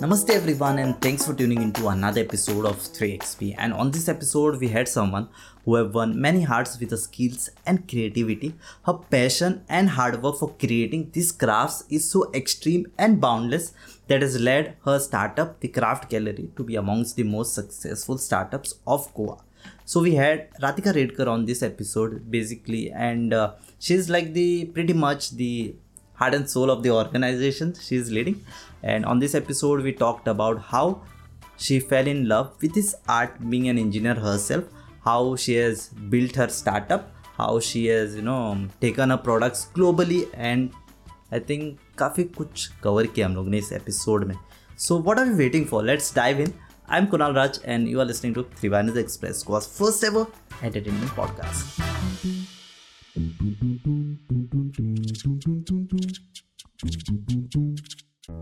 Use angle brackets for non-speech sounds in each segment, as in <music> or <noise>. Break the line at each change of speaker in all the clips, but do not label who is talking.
Namaste everyone and thanks for tuning into another episode of 3XP. And on this episode, we had someone who have won many hearts with her skills and creativity. Her passion and hard work for creating these crafts is so extreme and boundless that has led her startup, the Craft Gallery, to be amongst the most successful startups of Goa. So we had Radhika Redkar on this episode basically, and uh, she's like the pretty much the heart and soul of the organization she's leading. And on this episode, we talked about how she fell in love with this art being an engineer herself, how she has built her startup, how she has, you know, taken her products globally and I think काफ़ी कुछ cover किया हम लोग ने इस episode में so what are you waiting for let's dive in I am Kunal Raj and you are listening to त्रिवानीज express was first ever entertainment podcast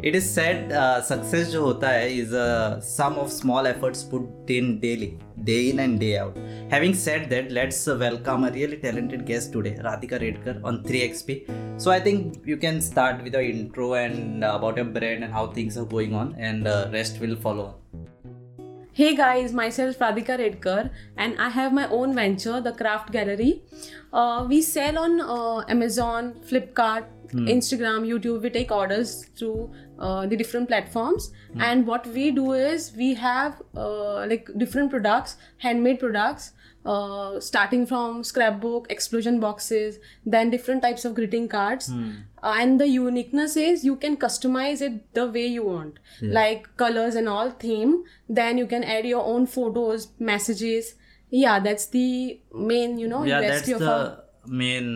it is said success जो होता है is some of small efforts put in daily day in and day out having said that let's welcome a really talented guest today Radhika Redkar on 3xp so i think you can start with the intro and uh, about your brand and how things are going on and uh, rest will follow
Hey guys, myself Radhika Redkar, and I have my own venture, the Craft Gallery. Uh, we sell on uh, Amazon, Flipkart, Instagram, YouTube. We take orders through uh, the different platforms, and what we do is we have uh, like different products, handmade products. Uh, starting from scrapbook, explosion boxes, then different types of greeting cards, Mm. Uh, and the uniqueness is you can customize it the way you want yeah. like colors and all theme then you can add your own photos messages yeah that's the main you know
yeah that's
of our
the main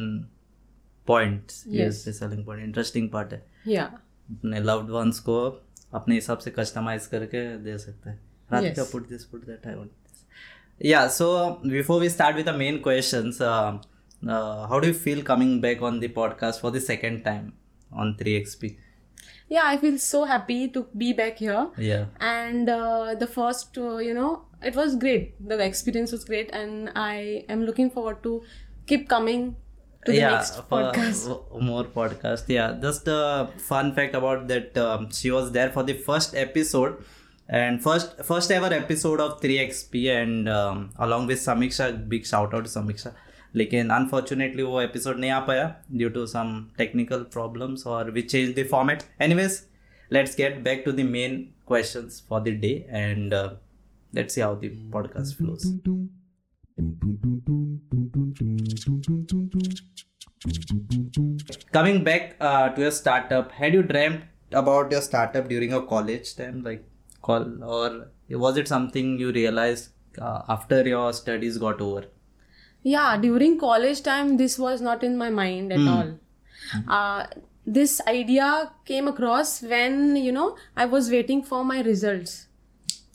point yes
Yes.
the selling point interesting part है
yeah
अपने loved ones को अपने हिसाब से customize करके दे सकते हैं Radhika
Yes.
Put this put that I want yeah so before we start with the main questions uh, uh, how do you feel coming back on the podcast for the second time on 3xp
yeah i feel so happy to be back here.
Yeah.
And uh, the first uh, you know it was great. The experience was great. And i am looking forward to keep coming to the
yeah
next podcast. <laughs>
more podcast. Yeah just a fun fact about that um, she was there for the first episode and first first ever episode of 3xp and um, along with samiksha big shout out to samiksha लेकिन unfortunately वो episode नहीं आ पाया due to some technical problems और we change the format anyways let's get back to the main questions for the day and let's see how the podcast flows coming back uh, to your startup had you dreamt about your startup during your college time like call or was it something you realized uh, after your studies got over?
Yeah during college time this was not in my mind at all. Uh, this idea came across when you know i was waiting for my results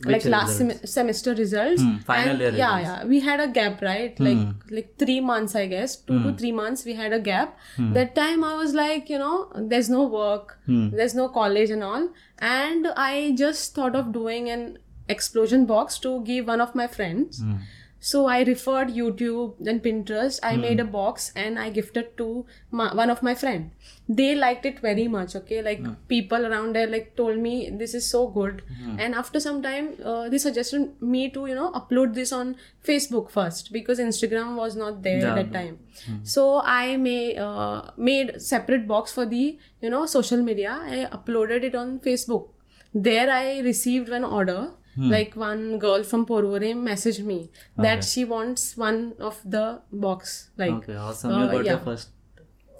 like last sem- semester results.
Hmm, final
and
year
yeah
results.
yeah we had a gap right? Hmm. Like like three months i guess. Two to hmm. three months we had a gap. Hmm. That time i was like you know there's no work there's no college and all. And i just thought of doing an explosion box to give one of my friends so I referred YouTube, and Pinterest. I made a box and I gifted to my, one of my friend. They liked it very much. Okay, like people around there like told me this is so good. And after some time, uh, they suggested me to you know upload this on Facebook first because Instagram was not there
Yeah.
at that time. So I may uh, made separate box for the you know social media. I uploaded it on Facebook. There I received one order. Like one girl from Porvorim messaged me that she wants one of the box. Like
okay awesome
uh,
you got
yeah.
your first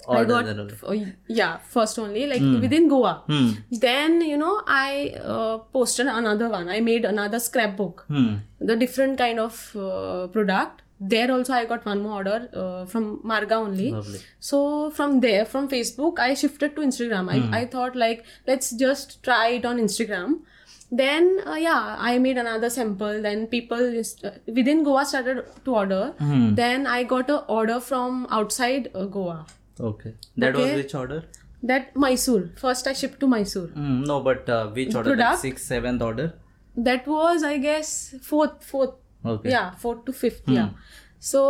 I got uh, yeah first only like within Goa.
Hmm.
Then you know I uh, posted another one. I made another scrapbook.
Hmm.
The different kind of uh, product. There also I got one more order uh, from Margao only.
Lovely.
So from there, from Facebook, I shifted to Instagram. I, I thought like let's just try it on Instagram. Then uh, yeah, I made another sample. Then people just, uh, within Goa started to order. Then I got a order from outside uh, Goa.
okay that was which order
That Mysore. First I shipped to Mysore.
Hmm, no but uh, which order
Product?
sixth seventh order
That was I guess fourth, fourth.
okay
Yeah, fourth to fifth. Yeah. So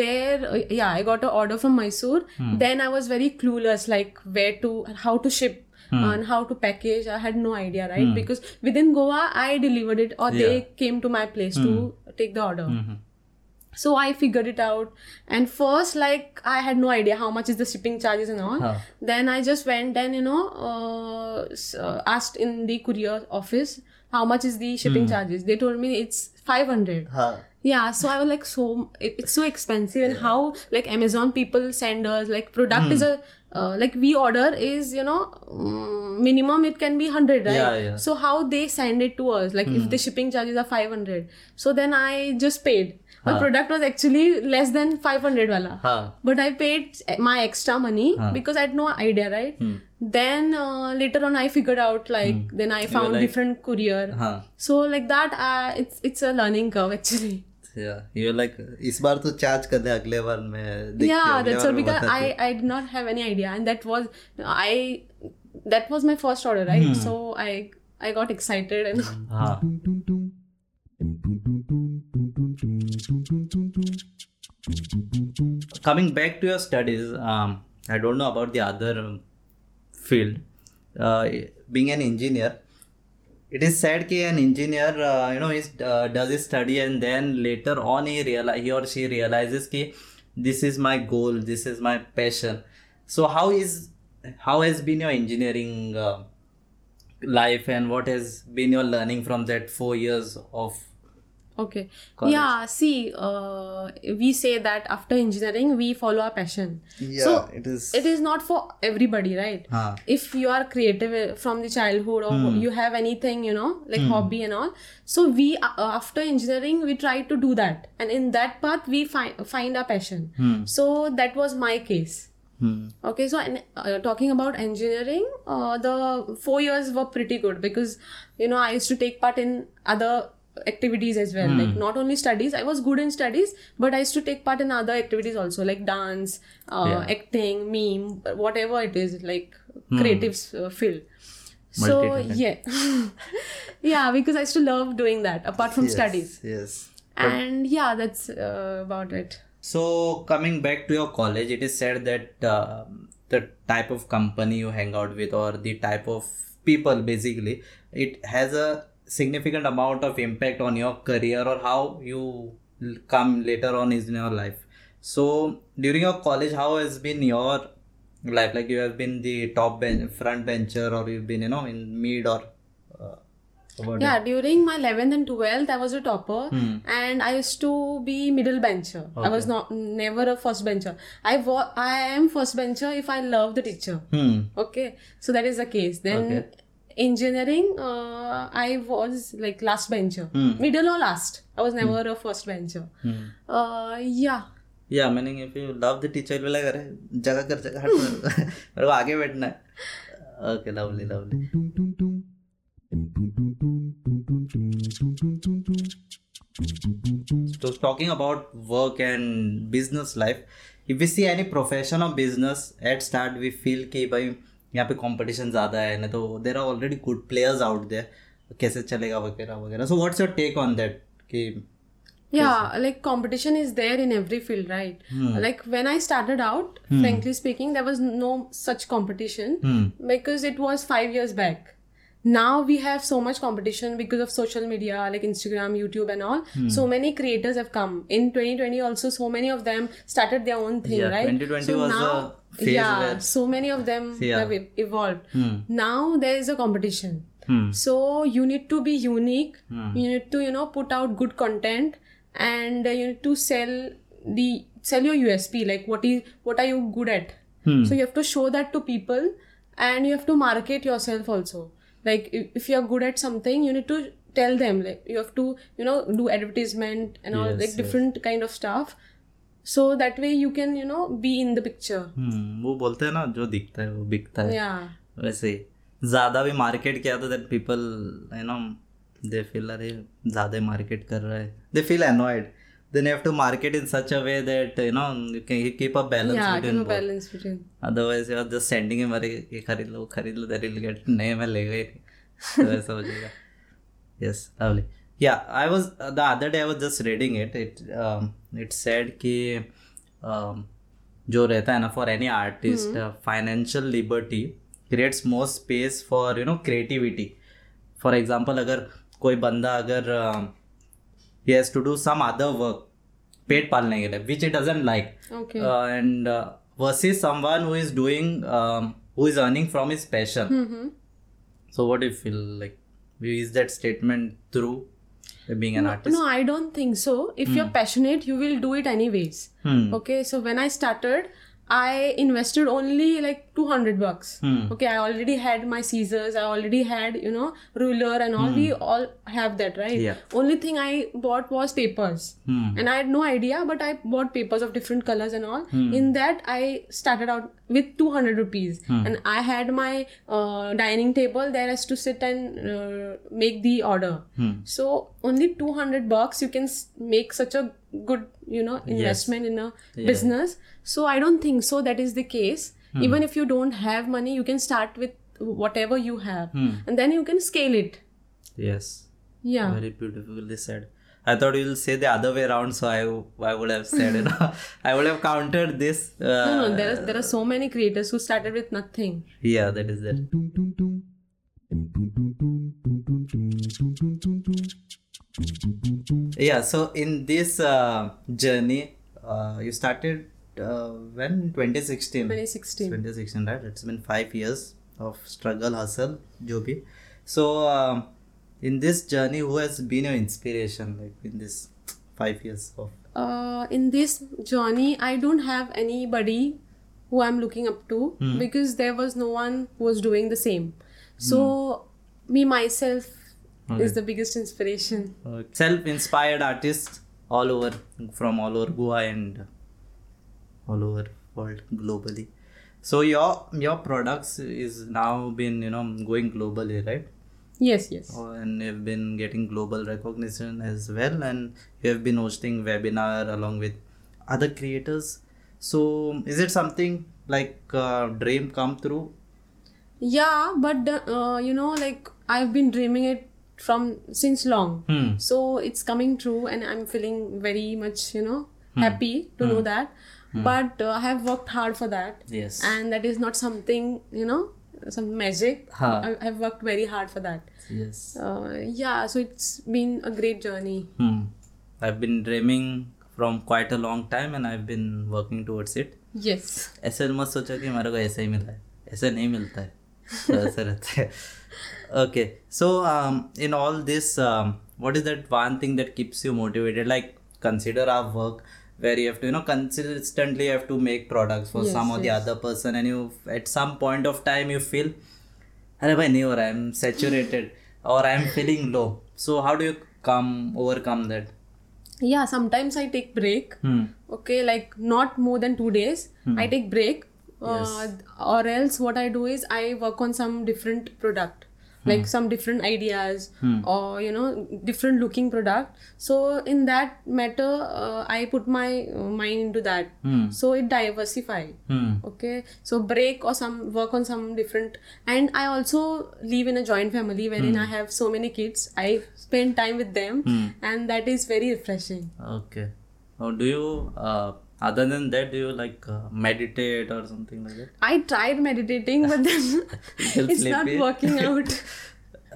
there, uh, yeah, I got an order from Mysore. Then I was very clueless, like where to, how to ship. Hmm. and how to package. I had no idea, right? Hmm. Because within Goa, I delivered it or they came to my place to hmm. take the order. So I figured it out, and first, like I had no idea how much is the shipping charges and all.
Huh.
Then I just went and you know uh, uh, asked in the courier office how much is the shipping charges. They told me it's five hundred.
Huh.
Yeah, so I was like, so it, it's so expensive, and how like Amazon people send us like product is a uh, like we order is you know mm, minimum it can be hundred right?
Yeah, yeah.
So how they send it to us like if the shipping charges are five hundred, so then I just paid. The
Huh.
product was actually less than five hundred wala.
Huh.
But I paid my extra money
Huh.
because I had no idea, right?
Hmm.
Then uh, later on, I figured out like then I found
like-
different courier.
Huh.
So like that, uh, it's it's a learning curve actually.
You like इस बार तो charge कर दे अगले बार मैं या
that's all because I I did not have any idea and that was I that was my first order right so I I got excited and
हाँ coming back to your studies um, i don't know about the other field. Uh, being an engineer it is said that an engineer, uh, you know, is, uh, does his study and then later on he realize he or she realizes that this is my goal, this is my passion. So how is how has been your engineering uh, life and what has been your learning from that four years of
okay.
College.
Yeah, see, uh, we say that after engineering we follow our passion. yeah so
it is
it is not for everybody, right?
Huh.
if you are creative uh, from the childhood or
Hmm.
you have anything you know like hobby and all so we uh, after engineering we try to do that and in that path we find find our passion
Hmm.
so that was my case
Hmm.
okay so and, uh, talking about engineering uh, the four years were pretty good because you know i used to take part in other activities as well. Like not only studies i was good in studies but i used to take part in other activities also like dance uh,
Yeah.
acting meme whatever it is like creative uh, field. So yeah. <laughs> Yeah because i used to love doing that apart from studies.
Yes.
and yeah that's uh, about it.
So coming back to your college, it is said that uh, the type of company you hang out with or the type of people basically it has a significant amount of impact on your career or how you come later on is in your life. So during your college, how has been your life? Like you have been the top bench, front bencher, or you've been you know in mid or uh.
Yeah, during my 11th and 12th, I was a topper
Hmm.
and I used to be middle bencher. I was not never a first bencher. I wa- I am first bencher if I love the teacher.
Hmm.
Okay, so that is the case. Then
Okay
engineering, uh, I was like last bencher,
Hmm.
middle or last. I was never a first bencher.
Hmm.
Uh, yeah.
या meaning if you love the teacher will अरे जगह कर जगह हट मेरे मेरे को आगे बैठना है okay lovely lovely So talking about work and business life, if we see any profession or business at start, we feel कि भाई यहाँ पे कंपटीशन ज़्यादा है ना तो there are already good players out there कैसे चलेगा वगैरह वगैरह so what's your take on that कि
Yeah, like competition is there in every field, right? hmm. Like when I started out, hmm. frankly speaking, there was no such competition
hmm
because it was five years back. Now we have so much competition because of social media like Instagram, YouTube, and all. So many creators have come. In 2020, also, so many of them started their own thing,
Yeah,
right?
2020
so
was
now,
a phase
yeah,
where-
so many of them
Yeah.
have evolved.
hmm
Now there is a competition.
hmm
So you need to be unique.
Hmm.
You need to, you know, put out good content, and uh, you need to sell the sell your USP. Like what is what are you good at?
hmm
So you have to show that to people, and you have to market yourself also Like if, if you are good at something, you need to tell them. Like you have to, you know, do advertisement and all
Yes,
like
yes.
different kind of stuff. So that way you can, you know, be in the picture.
हम्म वो बोलते हैं ना जो दिखता है वो बिकता है
Yeah.
वैसे ही ज़्यादा भी मार्केट किया तो that people you know they feel अरे ज़्यादा मार्केट कर रहा है they feel then you have to market in such a way that you know you can you keep a
balance
yeah,
between both. balance between
otherwise you are just sending him अरे ये खरीद लो खरीद लो then he'll get name मैं ले गई तो ऐसा हो जाएगा yes lovely yeah I was the other day I was just reading it it um, it said कि um, जो रहता है ना for any artist financial liberty creates more space for you know creativity for example अगर कोई बंदा अगर uh, he has to do some other work paid palne ke which he doesn't like.
Okay.
Uh, and uh, versus someone who is doing um, who is earning from his passion.
Mm-hmm.
So what do you feel like? Is that statement through being an no, artist?
No, I don't think so. If mm. you're passionate, you will do it anyways.
Mm.
Okay, so when I started, I invested only like 200 bucks.
Hmm.
Okay, I already had my scissors, I already had, you know, ruler and all. We all have that, right?
Hmm. Yeah.
Only thing I bought was papers.
Hmm.
And I had no idea, but I bought papers of different colors and all.
Hmm.
In that, I started out with 200 rupees. And I had my uh, dining table there as to sit and uh, make the order.
Hmm.
So only 200 bucks you can make such a good, you know, investment in a business. So I don't think so that is the case.
Hmm.
Even if you don't have money, you can start with whatever you have.
Hmm.
And then you can scale it.
yes
Yeah.
very beautifully said i thought you will say the other way around so i, I would have said you know <laughs> i would have countered this uh,
No, no, there are, there are so many creators who started with nothing.
yeah that is that yeah so in this uh, journey uh, you started uh, when? 2016
2016.
2016 right? It's been five years of struggle hustle jo bhi so um, in this journey who has been your inspiration like in this five years of?
Uh, in this journey, I don't have anybody who I'm looking up to because there was no one who was doing the same. So, me myself is the biggest inspiration.
uh, self-inspired artists all over from all over goa and all over world globally so your your products is now been you know going globally right
Yes, yes.
Oh, and you've been getting global recognition as well and you have been hosting webinar along with other creators so is it something like uh, dream come true
Yeah, but uh, you know, like I've been dreaming it from since long.
hmm.
So it's coming true, and I'm feeling very much, you know, happy to know that. But uh, I have worked hard for that,
yes
and that is not something, you know, some magic.
Huh.
I, I've worked very hard for that.
yes
Uh, yeah, so it's been a great journey.
hmm. i've been dreaming from quite a long time and i've been working towards it
Yes.
ऐसे मत सोचो कि मेरे को ऐसा ही मिला है ऐसा नहीं मिलता है तो ऐसा रहता है <laughs> okay so in all this what is that one thing that keeps you motivated like consider our work where you have to you know consistently have to make products for
Yes,
some or the
yes.
other person and you at some point of time you feel अरे भाई नहीं हो रहा है I'm saturated or I'm feeling low so how do you come overcome that
Yeah, sometimes I take break.
hmm.
Okay, like not more than two days. I take break. Uh, Or else what I do is I work on some different product. like some different ideas or you know different looking product. So in that matter, uh, I put my uh, mind into that.
Hmm.
So it diversify.
Hmm.
okay so break or some work on some different and i also live in a joint family wherein i have so many kids i spend time with them and that is very refreshing
Okay. Or do you, uh, other than that, do you like uh, meditate or something like that?
i tried meditating but then <laughs> it's not working <laughs> out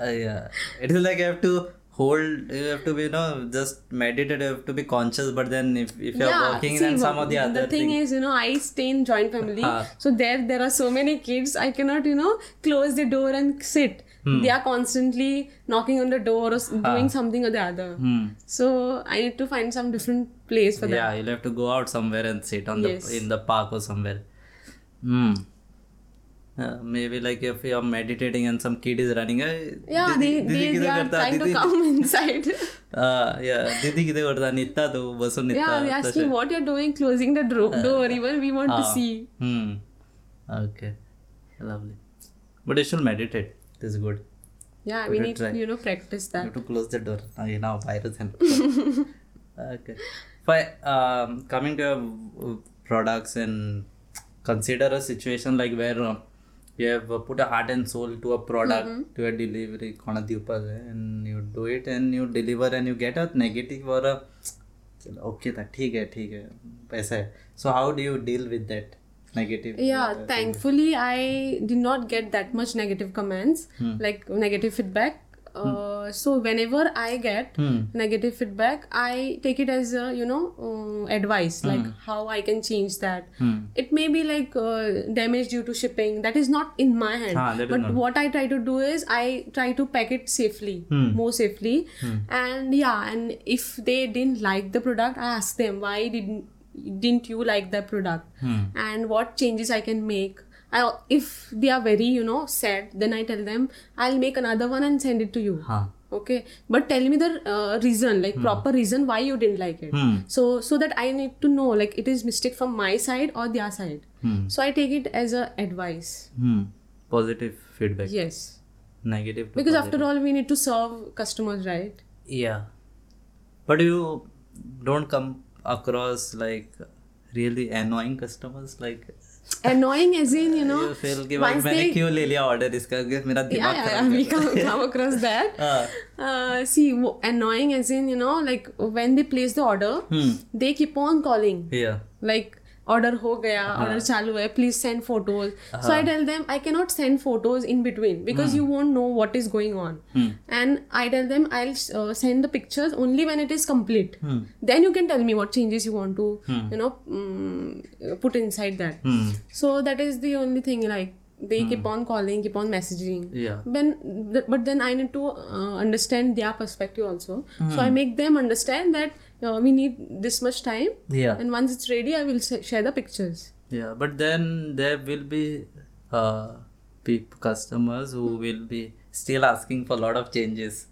Uh, yeah. It is like you have to hold, you have to be, you know, just meditate, you have to be conscious, but then if, if you're working
see,
then some of the
the
other
thing
thing.
is you know i stay in joint family <laughs>
Ah.
so there there are so many kids i cannot you know close the door and sit
Hmm.
They are constantly knocking on the door or ah. doing uh, something or the other.
Hmm.
So I need to find some different place for yeah, that.
Yeah, you'll have to go out somewhere and sit on
yes.
the in the park or somewhere. Hmm. Uh, maybe like if you're meditating and some kid is running. Uh,
yeah,
didi,
they,
didi
they, they are trying didi.
to
come <laughs> inside. <laughs>
uh, yeah, Didi kide karta nitta do basu nitta.
Yeah, we asking what you're doing, closing the door, uh, door even we want to
ah.
see.
Hmm. Okay, lovely. But you should meditate This is good.
Yeah, we
Good
need
try.
to you know practice
You
that.
have to close the door. Now you know virus and <laughs> okay. But um, coming to your uh, products and consider a situation like where uh, you have uh, put a heart and soul to a product to a delivery कोणादी ऊपर है and you do it and you deliver and you get a negative or a चलो okay था ठीक है ठीक है पैसा है so how do you deal with that Negative.
Yeah thankfully i did not get that much negative comments like negative feedback. Uh, so whenever i get negative feedback i take it as a you know uh, advice like how i can change that. It may be like uh, damage due to shipping. That is not in my hand.
Ah,
but
not-
what i try to do is i try to pack it safely more safely. And yeah and if they didn't like the product i ask them why didn't didn't you like the product? And what changes i can make? I, if they are very you know sad then i tell them i'll make another one and send it to you.
Huh.
Okay? But tell me the uh, reason like proper reason why you didn't like it.
Hmm.
so so that i need to know like it is mistake from my side or their side.
Hmm.
so i take it as a advice.
Hmm. Positive feedback.
Yes.
Negative
because
positive.
after all we need to serve customers right?
Yeah. But you don't come across like really annoying customers like
annoying as in you know
you feel कि भाई
once
मैंने क्यों ले लिया order इसका मेरा
yeah,
दिमाग
yeah,
खराब
we come, come across that
uh,
uh, see annoying as in you know like when they place the order
hmm,
they keep on calling
yeah
like order ho gaya order chalu hai please send photos. So i tell them i cannot send photos in between because you won't know what is going on.
Hmm.
and i tell them i'll uh, send the pictures only when it is complete.
Hmm.
then you can tell me what changes you want to you know mm, put inside that.
Hmm,
so that is the only thing like they keep on calling keep on messaging.
Yeah.
When th- but then i need to uh, understand their perspective also. So i make them understand that uh, we need this much time.
Yeah.
And once it's ready i will share the pictures.
Yeah but then there will be uh peop- customers who will be still asking for a lot of changes.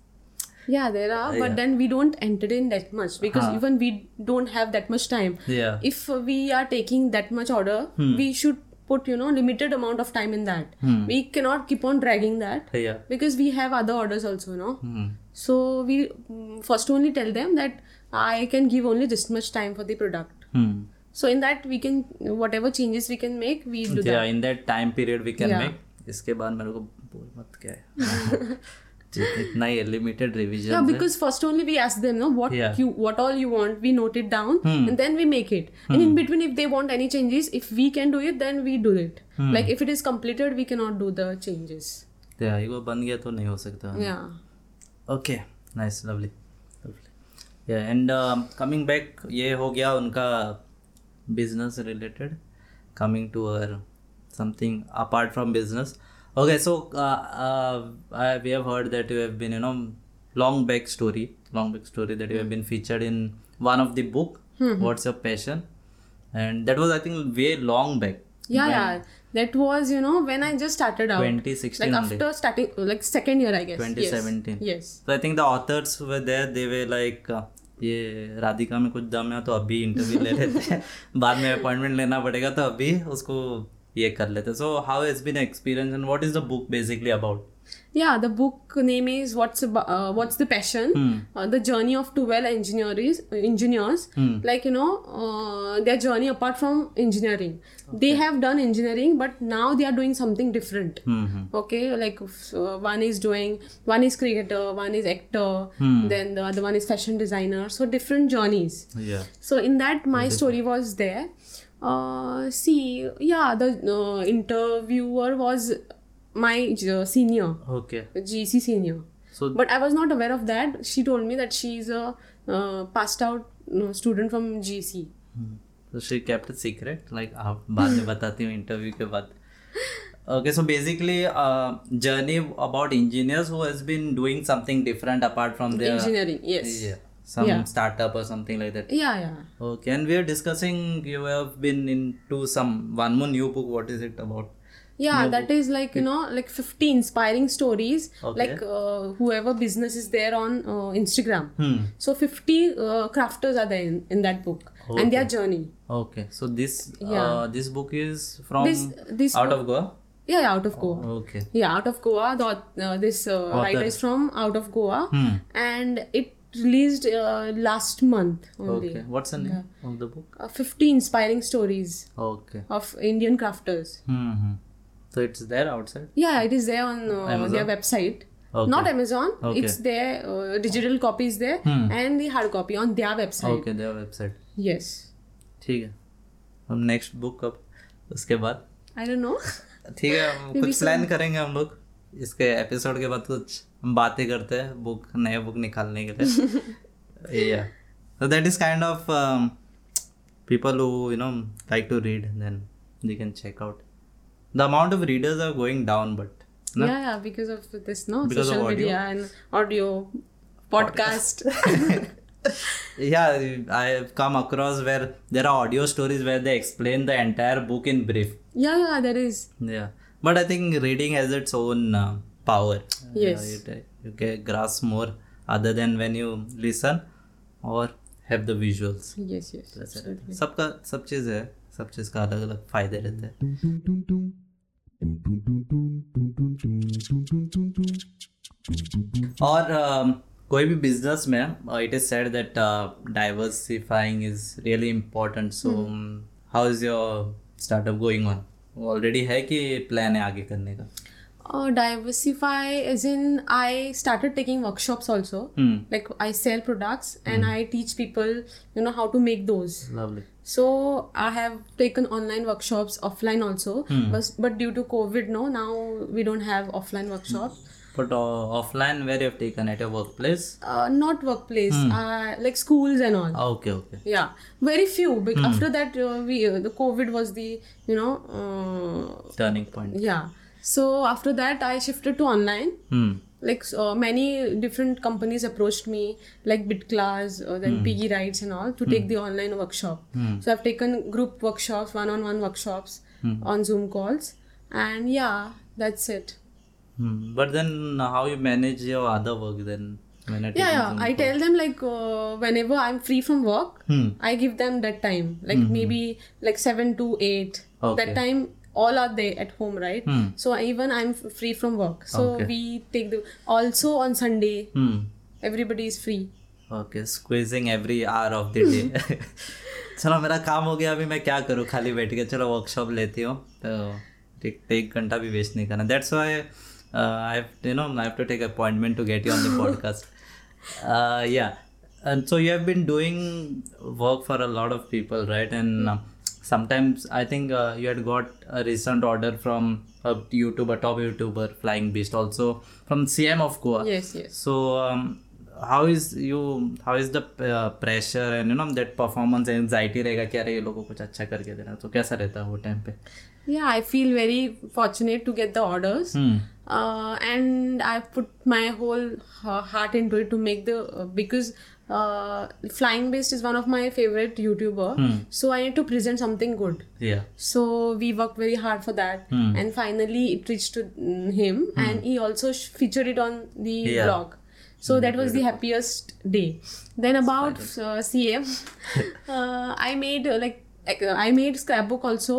Yeah there are but
Yeah.
then we don't entertain that much because
Huh.
even we don't have that much time.
Yeah.
If we are taking that much order we should put you know limited amount of time in that.
Hmm.
we cannot keep on dragging that
yeah.
because we have other orders also no?
Hmm.
so we mm, first only tell them that I can give only this much time for the product so in that we can whatever changes we can make we do
in that time period we can make इसके बाद मेरे को बोल मत क्या है। इतना ही लिमिटेड रिवीजन
या because first only we ask them no what you what all you want we note it down and then we make it and in between if they want any changes if we can do it then we do it like if it is completed we can not do the changes
या ये वो बन गया तो नहीं हो सकता। या okay nice lovely and coming back ये हो गया उनका business related coming to uh something apart from business okay so I uh, I, we have heard that you have been you know long back story long back story that you have been featured in one of the book mm-hmm. what's your passion and that was i
yeah yeah that was you know when i just started out
2016
like after starting like second year i guess
2017
yes, yes.
so i think the authors were there they were like uh, ये राधिका में कुछ दम है तो अभी interview ले लेते हैं। बाद में अपॉइंटमेंट लेना पड़ेगा तो अभी उसको ये कर लेते so how has been experience and what is the book basically about
yeah the book name is what's uh, what's the passion uh, the journey of 12 engineers engineers like you know uh, their journey apart from engineering okay. they have done engineering but now they are doing something different mm-hmm. okay like uh, one is doing one is cricketer one is actor then the other one is fashion designer so different journeys
या
so in that my story was there uh, see yeah the uh, interviewer was my uh, senior
okay
gc senior
so
but i was not aware of that she told me that she's a uh, passed out uh, student from gc
so she kept it secret like आप बाद में बताती हूँ interview के बाद okay so basically uh, journey about engineers who has been doing something different apart from their
engineering yes
yeah some
Yeah.
startup or something like that
yeah yeah
Okay, and we are discussing. You have been into some one more new book. What is it about?
yeah that is like you know like 50 inspiring stories
Okay.
like uh, whoever business is there on uh, instagram
Hmm.
so 50 uh, crafters are there in, in that book and their journey
Okay, so this
Yeah.
uh, this book is from
this this
out of Goa.
yeah, yeah out of goa
Okay.
yeah out of goa the, uh, this uh, writer is from out of goa
Hmm.
and it released uh, last month only
Okay. What's the name yeah. of the book?
uh, 50 inspiring stories
Okay.
of indian crafters
Hmm. So it's there outside.
yeah it is there on uh, their website
Okay.
not amazon
Okay.
it's there uh, digital copy is there
Hmm.
and the hard copy on their website
Okay, their website.
yes
ठीक है. हम next book अब उसके बाद
I don't know.
ठीक है हम कुछ प्लान करेंगे हम लोग इसके एपिसोड के बाद कुछ हम बातें करते हैं बुक नए बुक निकालने के लिए या so that is kind of um, people who you know like to read then they can check out the amount of readers are going down but no?
Yeah, yeah, because of this, no,
Because
social media and audio, podcast.
yeah i have come across where there are audio stories where they explain the entire book in brief
yeah, yeah, there is.
yeah but i think reading has its own uh, power.
Yes.
Uh, you, you get grasp more other than when you listen or have the visuals.
Yes, yes. absolutely.
सबका सब चीज़ है सब चीज़ का अलग अलग फ़ायदे रहते हैं। और um, कोई भी बिज़नेस में it is said that diversifying is really important so how is your startup going on already है कि प्लान है आगे करने का?
uh, diversify as in i started taking workshops also.
Mm.
like i sell products and mm. i teach people you know how to make those.
Lovely.
So i have taken online workshops offline also. Mm. but, but due to covid no now we don't have offline workshops.
but uh, offline where you have taken at your workplace?
Uh, not workplace. Hmm. Uh, like schools and all.
Ah, okay okay.
Yeah. Very few. Hmm. After that uh, we uh, the covid was the you know
turning point.
yeah. So after that, I shifted to online.
Hmm.
Like uh, many different companies approached me, like BitClass, uh, then mm. Piggy Rides and all, to hmm. take the online workshop. Hmm. So I've taken group workshops, one-on-one workshops hmm. on Zoom calls, and yeah, that's it.
But then, how you manage your other work then?
yeah, yeah. i tell them like uh, whenever i'm free from work i give them that time like mm-hmm. maybe like 7 to 8
okay.
that time all are there at home, right?
Hmm.
So even I'm f- free from work, so
Okay.
we take the. Also on Sunday,
Hmm.
everybody is free.
Okay, squeezing every hour of the day. <laughs> <laughs> चलो मेरा काम हो गया अभी मैं क्या करूँ खाली बैठ के चलो वर्कशॉप लेती हूँ तो एक एक घंटा भी वेस्ट नहीं करना that's why I you know I have to take appointment to get you on the podcast या and so you have been doing work for a lot of people right and uh, sometimes i think uh, you had got a recent order from a youtuber top youtuber flying beast also from cm of goa
Yes, yes.
so um, how is you how is the uh, pressure and you know that performance anxiety रहेगा कि अरे ये लोगों को कुछ अच्छा करके देना तो कैसा रहता है वो टाइम पे
Yeah, I feel very fortunate to get the orders.
Hmm.
Uh, and I put my whole uh, heart into it to make the uh, because uh, Flying Beast is one of my favorite YouTuber. So I need to present something good.
yeah
So we worked very hard for that, and finally it reached to mm, him, and he also sh- featured it on the
Yeah.
blog. So that was the happiest day. Then about uh, CM, <laughs> uh, I made uh, like. uh, I made scrapbook also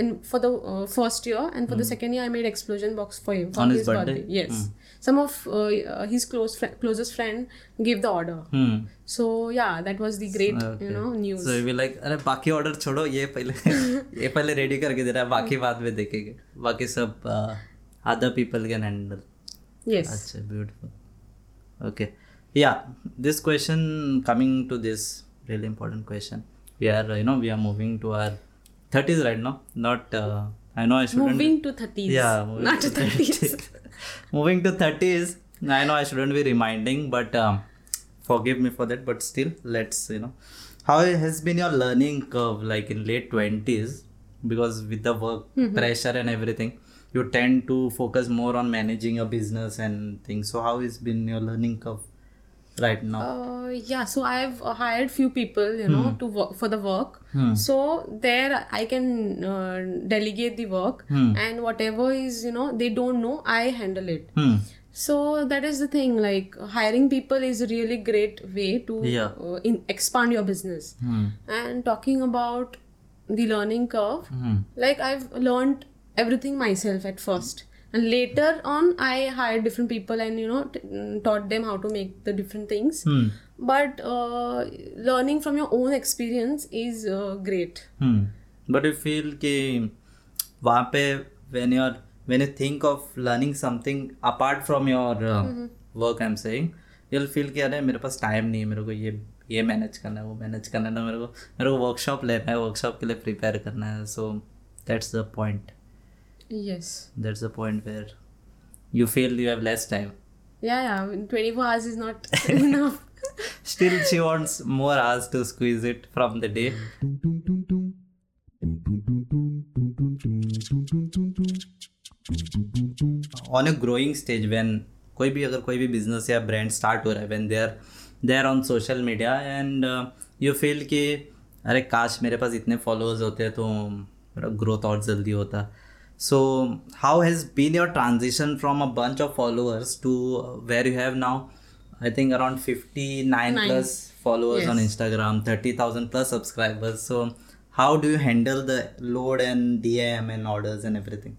in for the uh, first year, and for the second year I made explosion box for him for
On his birthday?
Yes, some of uh, uh, his close fri closest friend gave the order.
hmm.
So yeah, that was the great you know news.
so you will like अरे बाकी order छोड़ो ये पहले <laughs> ये पहले ready करके दे रहा है बाकी बाद में देखेंगे बाकी सब other people can handle
yes.
अच्छा beautiful okay yeah this question coming to this really important question we are you know we are moving to our 30s right now not uh, i know i shouldn't
Moving to thirties.
yeah moving
not to
to
thirties. <laughs>
moving to 30s i know i shouldn't be reminding but um, forgive me for that but still let's you know. How has been your learning curve like in late 20s because with the work pressure and everything you tend to focus more on managing your business and things. So how has been your learning curve right now
Uh, yeah, so I've uh, hired few people, you know, to work for the work.
Hmm.
So there I can uh, delegate the work,
Hmm.
and whatever is, you know, they don't know, I handle it.
hmm
So that is the thing. Like hiring people is a really great way to
Yeah.
uh, in, expand your business.
hmm
And talking about the learning curve,
hmm
like I've learned everything myself at first. And later on, I hired different people and you know t- mm, taught them how to make the different things.
hmm
But uh, learning from your own experience is uh, great.
hmm but you feel कि वहाँ पे when you're when you think of learning something apart from your uh, mm-hmm. work I'm saying you'll feel कि अरे मेरे पास time नहीं है मेरे को ये ये मैनेज करना है वो मैनेज करना है ना मेरे को मेरे को वर्कशॉप लेना है वर्कशॉप के लिए प्रिपेयर करना है सो that's the point
yes
that's the point where you feel you have less time
yeah yeah 24 hours is not enough
still she wants more hours to squeeze it from the day on a growing stage when कोई भी अगर कोई भी business या brand start हो रहा है when they are they are on social media and you feel कि अरे काश मेरे पास इतने फॉलोअर्स होते तो मेरा ग्रोथ और जल्दी होता So, how has been your transition from a bunch of followers to uh, where you have now? I think around 59
Nine.
plus followers
yes.
on Instagram, 30,000 plus subscribers. So, how do you handle the load and DM and orders and everything?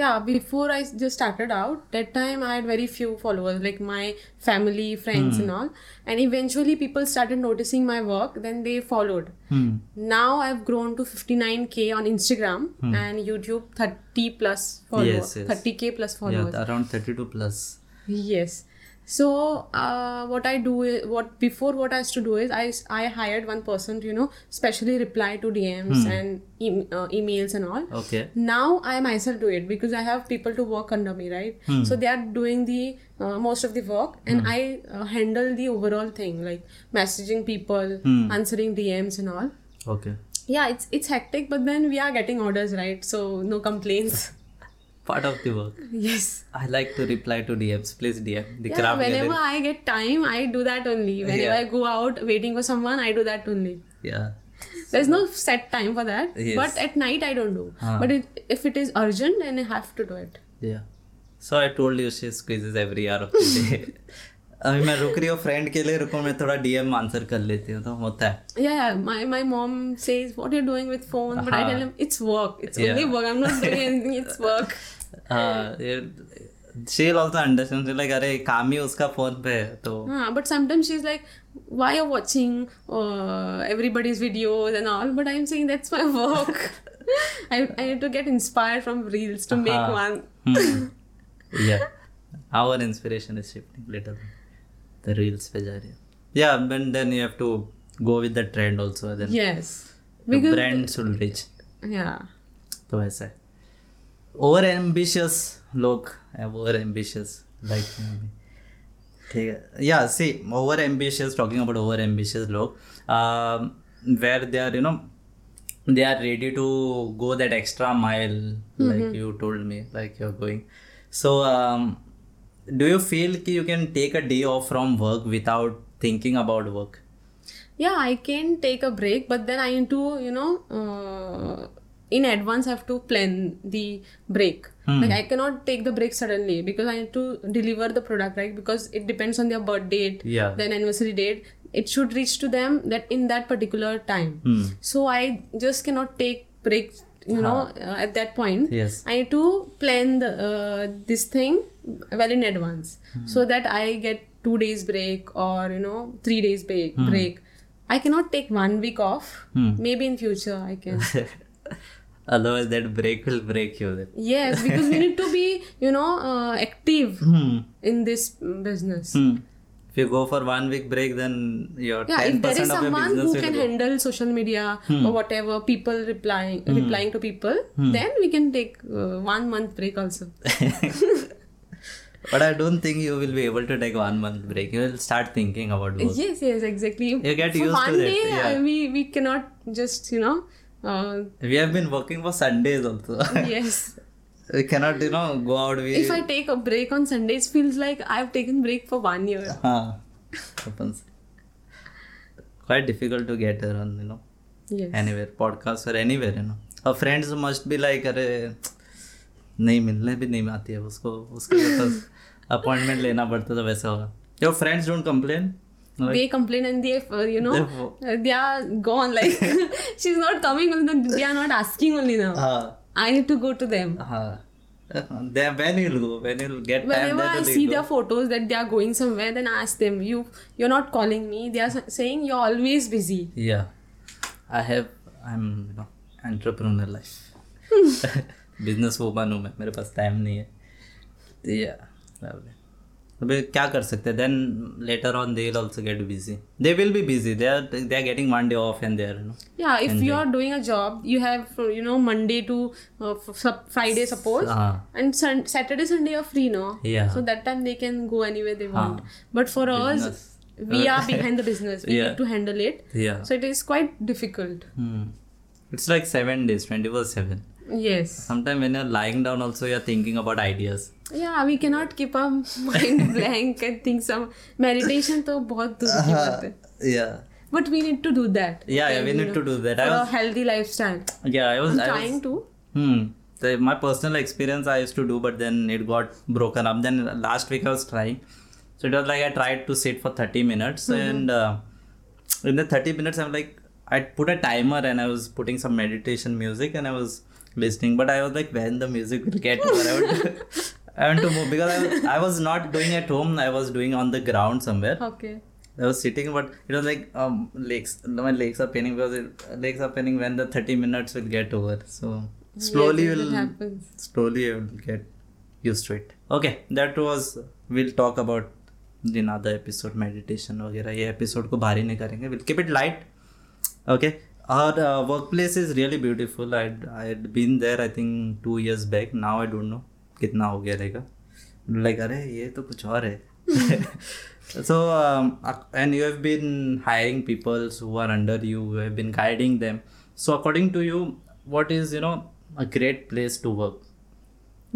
Yeah before i just started out that time i had very few followers like my family friends and all and eventually people started noticing my work then they followed
Hmm.
now i've grown to 59k on instagram and youtube 30 plus followers
Yes, yes.
30k plus followers
Yeah, around 32 plus.
yes so uh, what i do is what before what i used to do is i i hired one person to you know specially reply to dms and e- uh, emails and all.
Okay.
now i myself do it because i have people to work under me right? So they are doing the uh, most of the work and i uh, handle the overall thing like messaging people answering dms and all.
Okay.
yeah it's it's hectic but then we are getting orders right? So no complaints <laughs>
Part of the work.
yes
I like to reply to DMs. Please DM. The
yeah,
craft
whenever
gallery.
i get time i do that only whenever
Yeah.
i go out waiting for someone i do that only
Yeah.
there's no set time for that
Yes.
but at night i don't do
Ah.
but it, if it is urgent then i have to do it
Yeah. So I told you she squeezes every hour of the day. <laughs> अभी मैं रुक रही हूँ friend के लिए रुको मैं थोड़ा डीएम आंसर कर लेती हूँ तो होता है
yeah, yeah my, my mom says what you're doing with phone but i
Uh-huh.
tell him it's work it's
Yeah.
only work i'm not doing anything it's work
she will also understand like अरे काम ही उसका phone पे है तो
Ah, but sometimes she's like why you're watching uh, everybody's videos and all but i'm saying that's my work I, I need to get inspired from reels to make
Uh-huh.
one
Hmm. yeah our inspiration is shifting little the reels पे जा रही है yeah but then you have to go with the trend also then
yes
the
because
brand should reach
yeah
तो ऐसा है over ambitious लोग है over ambitious like ठीक है या see over ambitious talking about over ambitious लोग where they are you know they are ready to go that extra mile like you told me like you're going so um, do you feel ki you can take a day off from work without thinking about work?
Yeah i can take a break but then i need to you know uh, in advance I have to plan the break. Like i cannot take the break suddenly because i need to deliver the product right? Because it depends on their birth date
Yeah.
then anniversary date. It should reach to them that in that particular time.
Hmm.
so i just cannot take break you know uh, at that point
Yes.
i need to plan the uh, this thing well in advance so that i get two days break or you know three days break break. I cannot take one week off. Maybe in future i can <laughs>
otherwise that break will break you then.
Yes because we need to be you know uh, active <laughs>
hmm.
in this business.
Hmm. If you go for one week break, then your
yeah if there is
percent of your
someone who can handle social media or whatever people replying replying to people then we can take uh, one month break also <laughs>
But I don't think you will be able to take one month break. You will start thinking about work.
yes yes exactly
You get
For
used
one
that,
day
yeah.
uh, we we cannot just you know uh,
We have been working for Sundays also.
yes <laughs>
we cannot, you know, go out. We
if i take a break on sundays feels like i've taken break for one year <laughs>
Huh. happens. Quite difficult to get her on, you know,
yes
anywhere, podcast or anywhere, you know. Her friends must be like, अरे नहीं मिलने भी नहीं आती है उसको उसके लिए तो अपॉइंटमेंट <laughs> लेना पड़ता तो वैसा होगा your friends don't complain
they complain and they uh, you know
They-
uh, they are gone like <laughs> she's not coming only they are not asking only now
हाँ
i need to go to them
हाँ then when you'll go when you'll get time
whenever
then
i
you'll
see
go.
their photos that they are going somewhere then i ask them you you're not calling me they are s- saying you're always busy
yeah I have I'm you know entrepreneur life <laughs> business woman हूँ मैं मेरे पास time नहीं है yeah lovely अबे क्या कर सकते हैं then later on they will also get busy they will be busy they are they are getting one day off and they are you no
Yeah, if you are doing a job, you have uh, you know Monday to uh, f- sup- Friday, suppose,
हाँ
and sun- Saturday, Sunday are free, no?
Yeah.
So that time they can go anywhere they want. But for us,
Business.
we are behind the business. We
Yeah.
need to handle it.
yeah
So it is quite difficult.
hmm. it's like seven days 24 7
yes.
Sometimes when you're lying down also you're thinking about ideas.
Yeah we cannot keep our <laughs> mind blank and think some meditation to both dur
yeah.
But we need to do that
yeah, okay, yeah we need
know,
to do that.
For
was,
a healthy lifestyle.
Yeah i was
I'm
I
trying was, to.
Hmm. The, my personal experience i used to do but then it got broken up. Then last week i was trying. So it was like i tried to sit for 30 minutes mm-hmm. and uh, in the 30 minutes i'm like i put a timer and i was putting some meditation music and i was listening. But I was like, when the music will get over, I, would, <laughs> I want to move because I was, I was not doing at home, I was doing on the ground somewhere.
Okay.
I was sitting, but it was like um legs. My legs are paining because it, legs are paining when the thirty minutes will get over. So slowly
yes,
will
it happens.
slowly I will get used to it. Okay, that was we'll talk about in other episode meditation वगैरह ये episode को भारी नहीं करेंगे we'll keep it light. Okay. Our uh, workplace is really beautiful. I I had been there I think two years back. Now I don't know कितना हो गया रहेगा. Like अरे ये तो कुछ और है. <laughs> so um, and you have been hiring people who are under you. You have been guiding them. So according to you, what is you know a great place to work?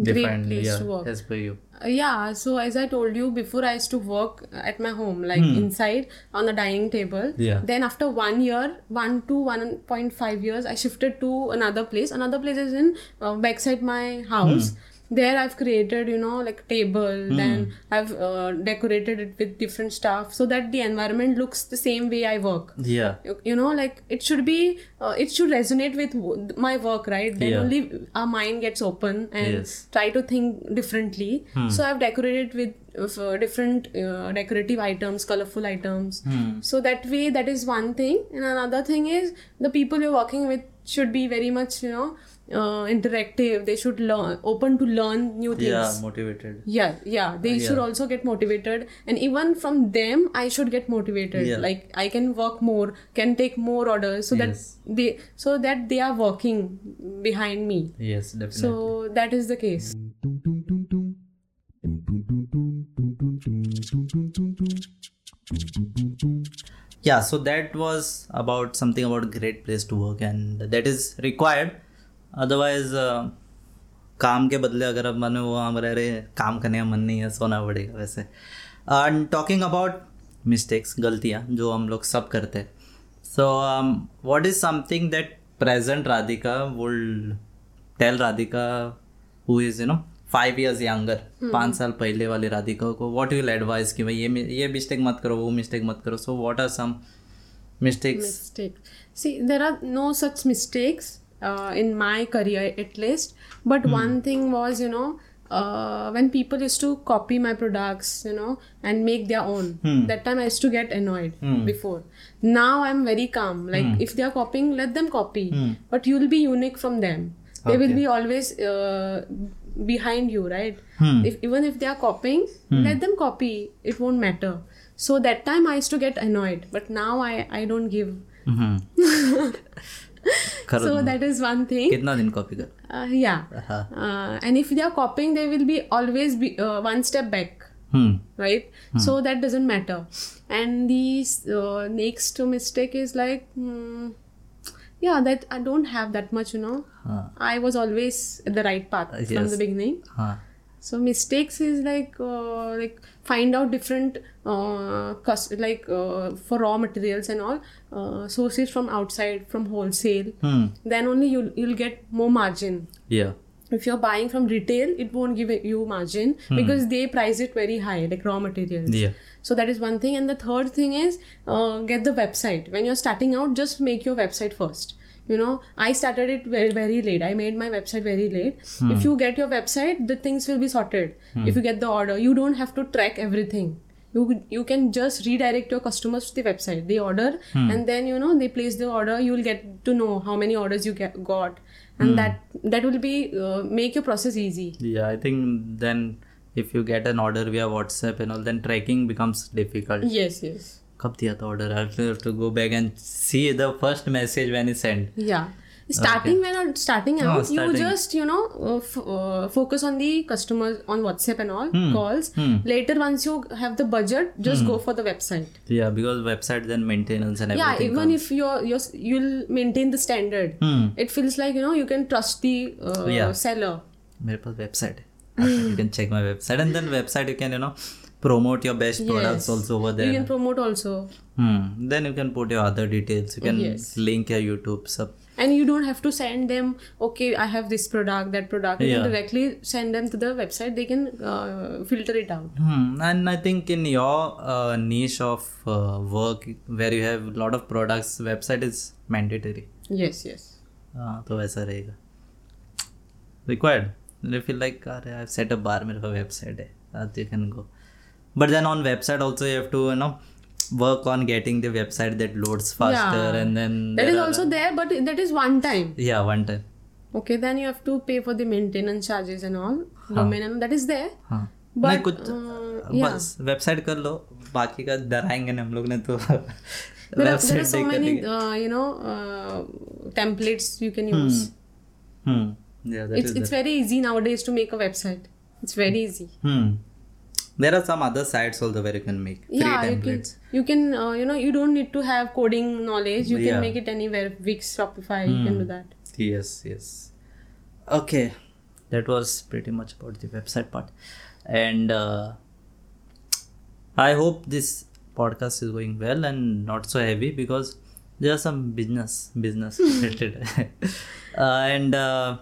Great place
yeah,
to work.
as per you.
Uh, yeah, so as I told you before, I used to work at my home, like inside on the dining table.
Hmm. Yeah.
Then after one year, one to one point five years, I shifted to another place. Another place is in uh, backside my house.
Hmm.
There I've created, you know, like table. Then I've uh, decorated it with different stuff so that the environment looks the same way I work
Yeah.
you, know like it should be uh, it should resonate with w- my work right then
Yeah.
only our mind gets open and
Yes.
try to think differently so i've decorated with uh, different uh, decorative items colorful items so that way that is one thing and another thing is the people you're working with should be very much you know uh, interactive they should learn open to learn new things
Yeah, motivated.
yeah yeah they should also get motivated and even from them i should get motivated
Yeah.
like i can work more can take more orders so
Yes.
that they so that they are working behind me
Yes, definitely.
so that is the case
yeah so that was about something about great place to work and that is required otherwise uh, काम के बदले अगर अब मानो वो हम रह रहे काम करने का मन नहीं है सोना पड़ेगा वैसे। एंड टॉकिंग अबाउट मिस्टेक्स गलतियाँ जो हम लोग सब करते हैं। So what is something that present Radhika would tell Radhika who is you know five years younger पाँच साल पहले वाली राधिका को वॉट विल एडवाइस कि भाई ये ये मिस्टेक मत करो वो मिस्टेक मत करो। So what are some
mistakes see there are no such mistakes. Uh, in my career at least. But hmm. one thing was you know uh, when people used to copy my products you know and make their own hmm. that time i used to get annoyed hmm. before. Now i'm very calm. Like if they are copying let them copy. But you'll be unique from them. They will be always uh, behind you right? If even if they are copying let them copy. It won't matter. So that time i used to get annoyed but now i i don't give.
कर mm-hmm. <laughs>
so that is one thing
kitna din copy kar
uh, yeah
uh-huh.
uh, and if they are copying they will be always be uh, one step back
hmm.
right hmm. so that doesn't matter and the uh, next mistake is like hmm, yeah that i don't have that much you know
huh.
i was always the right path
yes.
from the beginning
huh
so mistakes is like uh, like find out different uh, cost, like uh, for raw materials and all uh, sources from outside from wholesale.
Hmm.
then only you'll, you'll get more margin.
Yeah.
If you're buying from retail it won't give you margin hmm. because they price it very high like raw materials.
Yeah.
So that is one thing. And the third thing is uh, get the website. When you're starting out just make your website first you know i started it very very late. I made my website very late. Hmm. If you get your website the things will be sorted. If hmm. you get the order you don't have to track everything. You you can just redirect your customers to the website. They order hmm. and then you know they place the order. You will get to know how many orders you get, got. And that that will be uh, make your process easy.
Yeah i think then if you get an order via WhatsApp and all, then tracking becomes difficult.
yes yes
कब दिया था order? I have to go back and see the first message when he sent.
yeah starting when you're starting
Oh,
out
starting.
you just you know uh, f- uh, focus on the customers on whatsapp and all
Hmm.
calls later once you have the budget just go for the website
Yeah, because website then maintenance and
yeah
everything.
even if you're you're you'll maintain the standard
Hmm.
it feels like you know you can trust the uh,
Yeah.
seller
मेरे पास website है. you can check my website and then website you can you know promote your best
yes.
products also over there.
you can promote also
Hmm. Then you can put your other details. You can
Yes.
link your YouTube sub.
and you don't have to send them okay i have this product that product you
Yeah.
can directly send them to the website they can uh, filter it out
Hmm. And I think in your uh, niche of uh, work where you have a lot of products, website is mandatory.
yes yes
हाँ तो वैसा रहेगा required they feel like अरे I've set a bar मेरे पास website है you can go but then on website also you have to you know work on getting the website that loads faster
Yeah.
and then
that
there
is
are-
also there but that is one time
yeah one time
okay then you have to pay for the maintenance charges and all domain and that is there
हाँ
But,
नहीं कुछ
uh, yeah.
बस website कर लो बाकी का डराएंगे ना हम लोग ने तो
there are, there are
website
so
देख
many uh, you know uh, templates you can use
hmm yeah that
it's
is
it's very easy nowadays to make a website it's very easy
Hmm. There are some other sites also where you can make
yeah you can you can uh, you know you don't need to have coding knowledge. You
Yeah.
can make it anywhere. Wix shopify you can do that.
Yes, yes. Okay, that was pretty much about the website part, and uh, I hope this podcast is going well and not so heavy because there are some business business <laughs> related, <laughs> uh, and uh,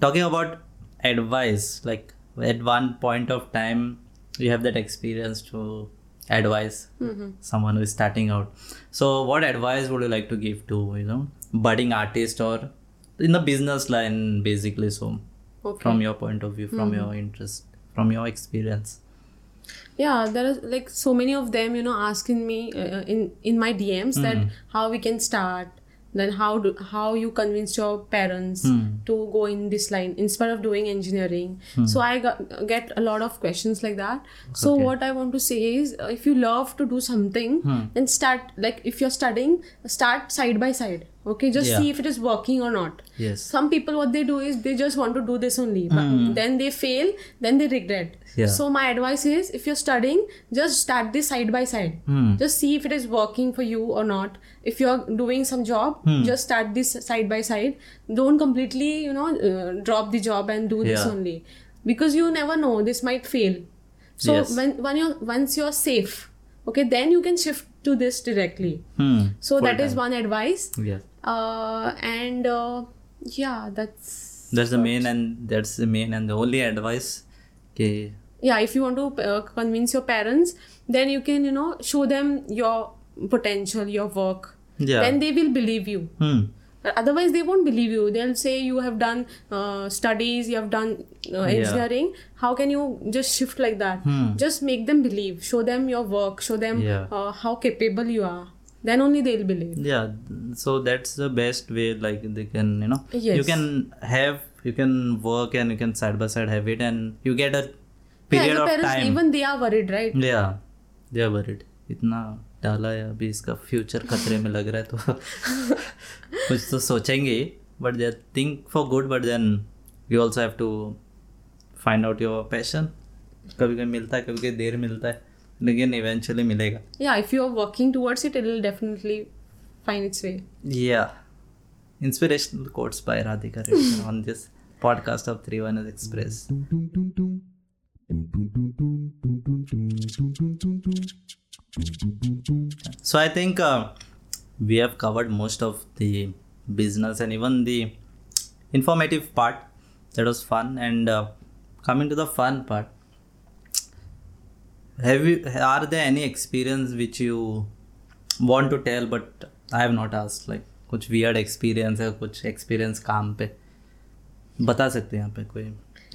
talking about advice. Like at one point of time, you have that experience to advise mm-hmm. someone who is starting out. So, what advice would you like to give to you know budding artist or in the business line basically? So,
okay
from your point of view, from your mm-hmm. interest, from your experience.
yeah there are like so many of them you know asking me uh, in in my dms that mm. how we can start then how do how you convince your parents hmm. to go in this line instead of doing engineering? Hmm. So i got, get a lot of questions like that. So
Okay.
what i want to say is uh, if you love to do something hmm. then start like if you're studying start side by side okay? Just
Yeah.
see if it is working or not.
Yes.
some people what they do is they just want to do this only but then they fail then they regret
Yeah.
so my advice is if you're studying just start this side by side
Hmm.
just see if it is working for you or not if you're doing some job
Hmm.
just start this side by side don't completely you know uh, drop the job and do this only because you never know this might fail so
Yes.
when when you once you're safe okay then you can shift to this directly
Hmm.
so that is one advice
Yeah.
uh, and uh, yeah that's
That's the main and that's the main and the only advice. Okay.
Yeah if you want to uh, convince your parents then you can you know show them your potential your work.
Yeah.
then they will believe you.
Hmm.
otherwise they won't believe you. They'll say you have done uh, studies you have done uh, engineering. How can you just shift like that? Hmm. just make them believe. Show them your work. Show them
Yeah.
uh, how capable you are. Then only they'll believe.
Yeah. So that's the best way like they can you know. You can have you can work and you can side by side have it and you get a period of time
even they are worried right
या they are worried इतना डाला है अभी इसका future खतरे में लग रहा है तो। <laughs> कुछ तो सोचेंगे but they think for good but then you also have to find out your passion कभी कभी मिलता है कभी कभी देर मिलता है लेकिन इवेंचुअली मिलेगा।
या if you are working towards it it definitely find its way
या inspirational quotes by Radhika on this podcast of three one express So I think uh, we have covered most of the business and even the informative part. That was fun. And uh, coming to the fun part, have you are there any experience which you want to tell but I have not asked like कुछ weird experience है कुछ experience काम पे बता सकते हैं यहाँ पे कोई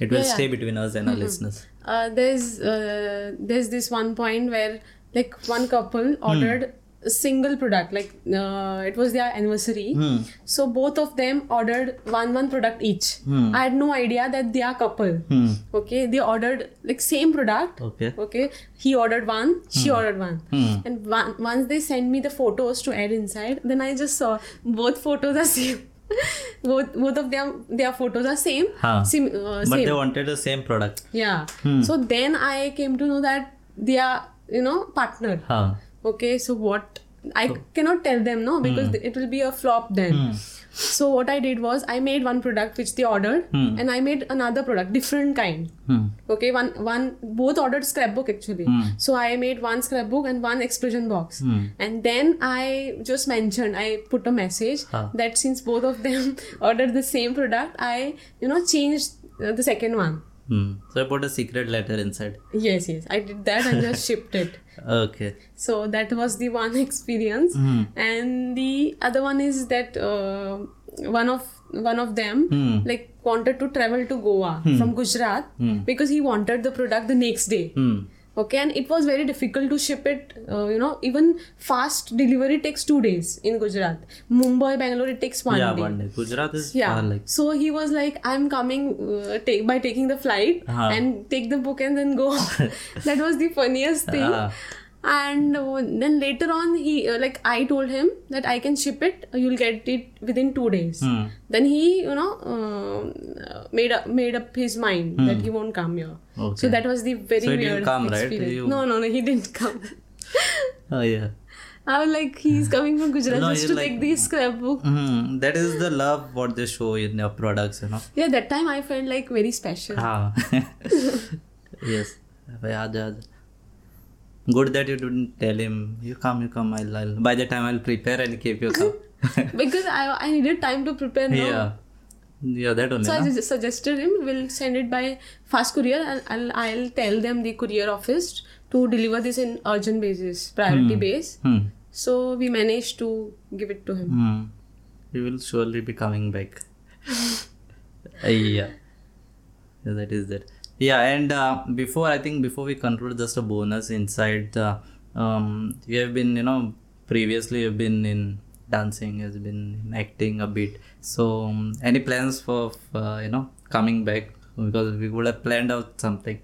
it will
Yeah, yeah.
stay between us and our listeners
uh, there's uh, there's this one point where like one couple ordered a single product like uh, it was their anniversary.
Hmm.
so both of them ordered one one product each. I had no idea that they are couple.
Hmm.
okay they ordered like same product.
Okay.
okay he ordered one she ordered one.
Hmm.
and one, once they sent me the photos to add inside then i just saw both photos are same both both of them their photos are same
Huh.
sim, uh,
But
same
they wanted the same product.
yeah so then i came to know that they are you know partner
Huh.
okay so what i cannot tell them no because it will be a flop then so what i did was i made one product which they ordered and i made another product different kind.
Hmm.
okay one one both ordered scrapbook actually. So i made one scrapbook and one explosion box. And then i just mentioned i put a message
Huh.
that since both of them <laughs> ordered the same product i you know changed uh, the second one.
Hmm. So I put a secret letter inside.
yes yes. I did that and just <laughs> shipped it
Okay.
so that was the one <laughs> experience. And the other one is that uh, one of one of them like wanted to travel to goa from gujarat because he wanted the product the next day.
Hmm.
Okay and it was very difficult to ship it uh, you know even fast delivery takes two days in gujarat mumbai bangalore it takes one
yeah,
day
one day. Gujarat is
yeah
like.
so he was like i'm coming uh, take by taking the flight
Uh-huh.
and take the book and then go <laughs> <laughs> that was the funniest thing
Ah.
And uh, then later on he uh, like i told him that i can ship it you'll get it within two days
Hmm.
then he you know um, uh, made up made up his mind that he won't come here
Hmm. Okay.
so that was the very
So he didn't
weird
come, right?
experience
You-
no no no he didn't come <laughs>
Oh yeah.
i was like he's coming from gujarat
No,
just to
like-
take the scrapbook
Hmm. That is the love what they show in your products, you know.
yeah that time i felt like very special
Ah. <laughs> <laughs> yes good that you didn't tell him. You come you come i'll, I'll by the time i'll prepare i'll keep you cup <laughs>
because I, I needed time to prepare
yeah. Yeah that only
so i suggested him we'll send it by fast courier and I'll, I'll tell them the courier office to deliver this in urgent basis priority hmm. base.
Hmm.
so we managed to give it to him.
Hmm. he will surely be coming back. <laughs> Yeah. yeah that is that. Yeah, and uh, before I think before we conclude, just a bonus inside the um, you have been you know previously you've been in dancing, has been in acting a bit. So um, any plans for uh, you know coming back because we would have planned out something.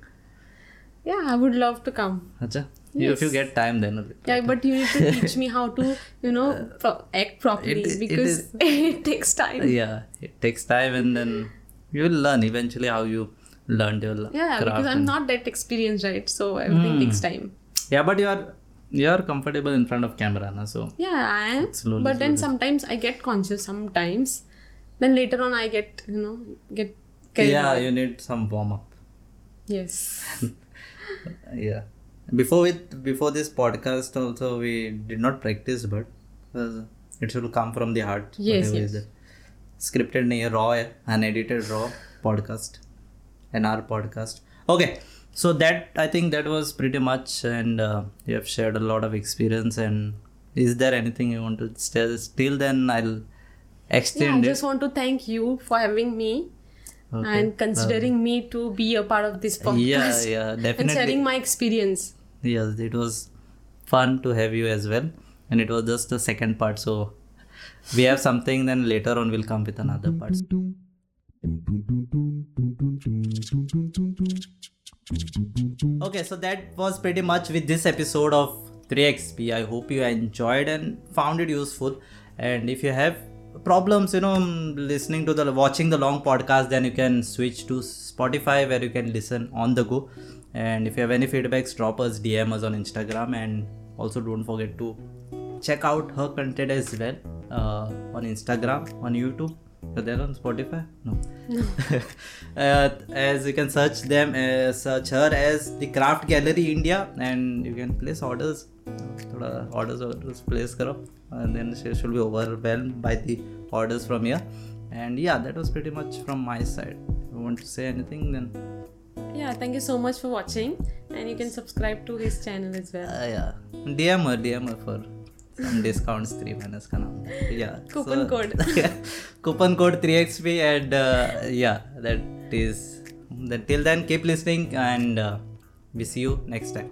Yeah, I would love to come.
Acha? You, if you get time then.
Yeah, but you need to <laughs> teach me how to, you know, pro- act properly
it- it
because <laughs> it, takes time.
Yeah, it takes time and then you will learn eventually how you learned your
yeah because i'm not that experienced right so everything mm. takes hmm. time
yeah but you are you are comfortable in front of camera na so
yeah i am
slowly,
but then slowly. sometimes i get conscious sometimes then later on i get you know get
yeah
away.
you need some warm up
yes <laughs>
yeah before with before this podcast also we did not practice but uh, it should come from the heart
yes, yes.
scripted raw unedited raw podcast an hour podcast. Okay. So that I think that was pretty much, and uh, you have shared a lot of experience. And is there anything you want to still? Still, then I'll extend.
Yeah, I
extend it.
just want to thank you for having me
Okay.
and considering me to be a part of this podcast
Yeah, <laughs> yeah, definitely, and
sharing my experience.
Yes, it was fun to have you as well. And it was just the second part. So we have something, then later on we'll come with another part. Okay, so that was pretty much with this episode of 3XP. I hope you enjoyed and found it useful. And if you have problems, you know, mm, listening to the watching the long podcast, then you can switch to Spotify where you can listen on the go. And if you have any feedbacks, drop us DM us on Instagram. And also don't forget to check out her content as well uh, on Instagram, on YouTube. Are they on Spotify? No. <laughs> uh, as you can search them, uh, search her as the Craft Gallery India, and you can place orders. थोड़ा orders orders place करो, and then she should be overwhelmed by the orders from here. And yeah, that was pretty much from my side. If you want to say anything, then
Yeah, thank you so much for watching, and you can subscribe to his channel as well.
uh, yeah, DM her, DM her for some discounts. Three minus का नाम है. Yeah.
Coupon code.
coupon code 3xp and uh, yeah that is then till then keep listening and uh, we see you next time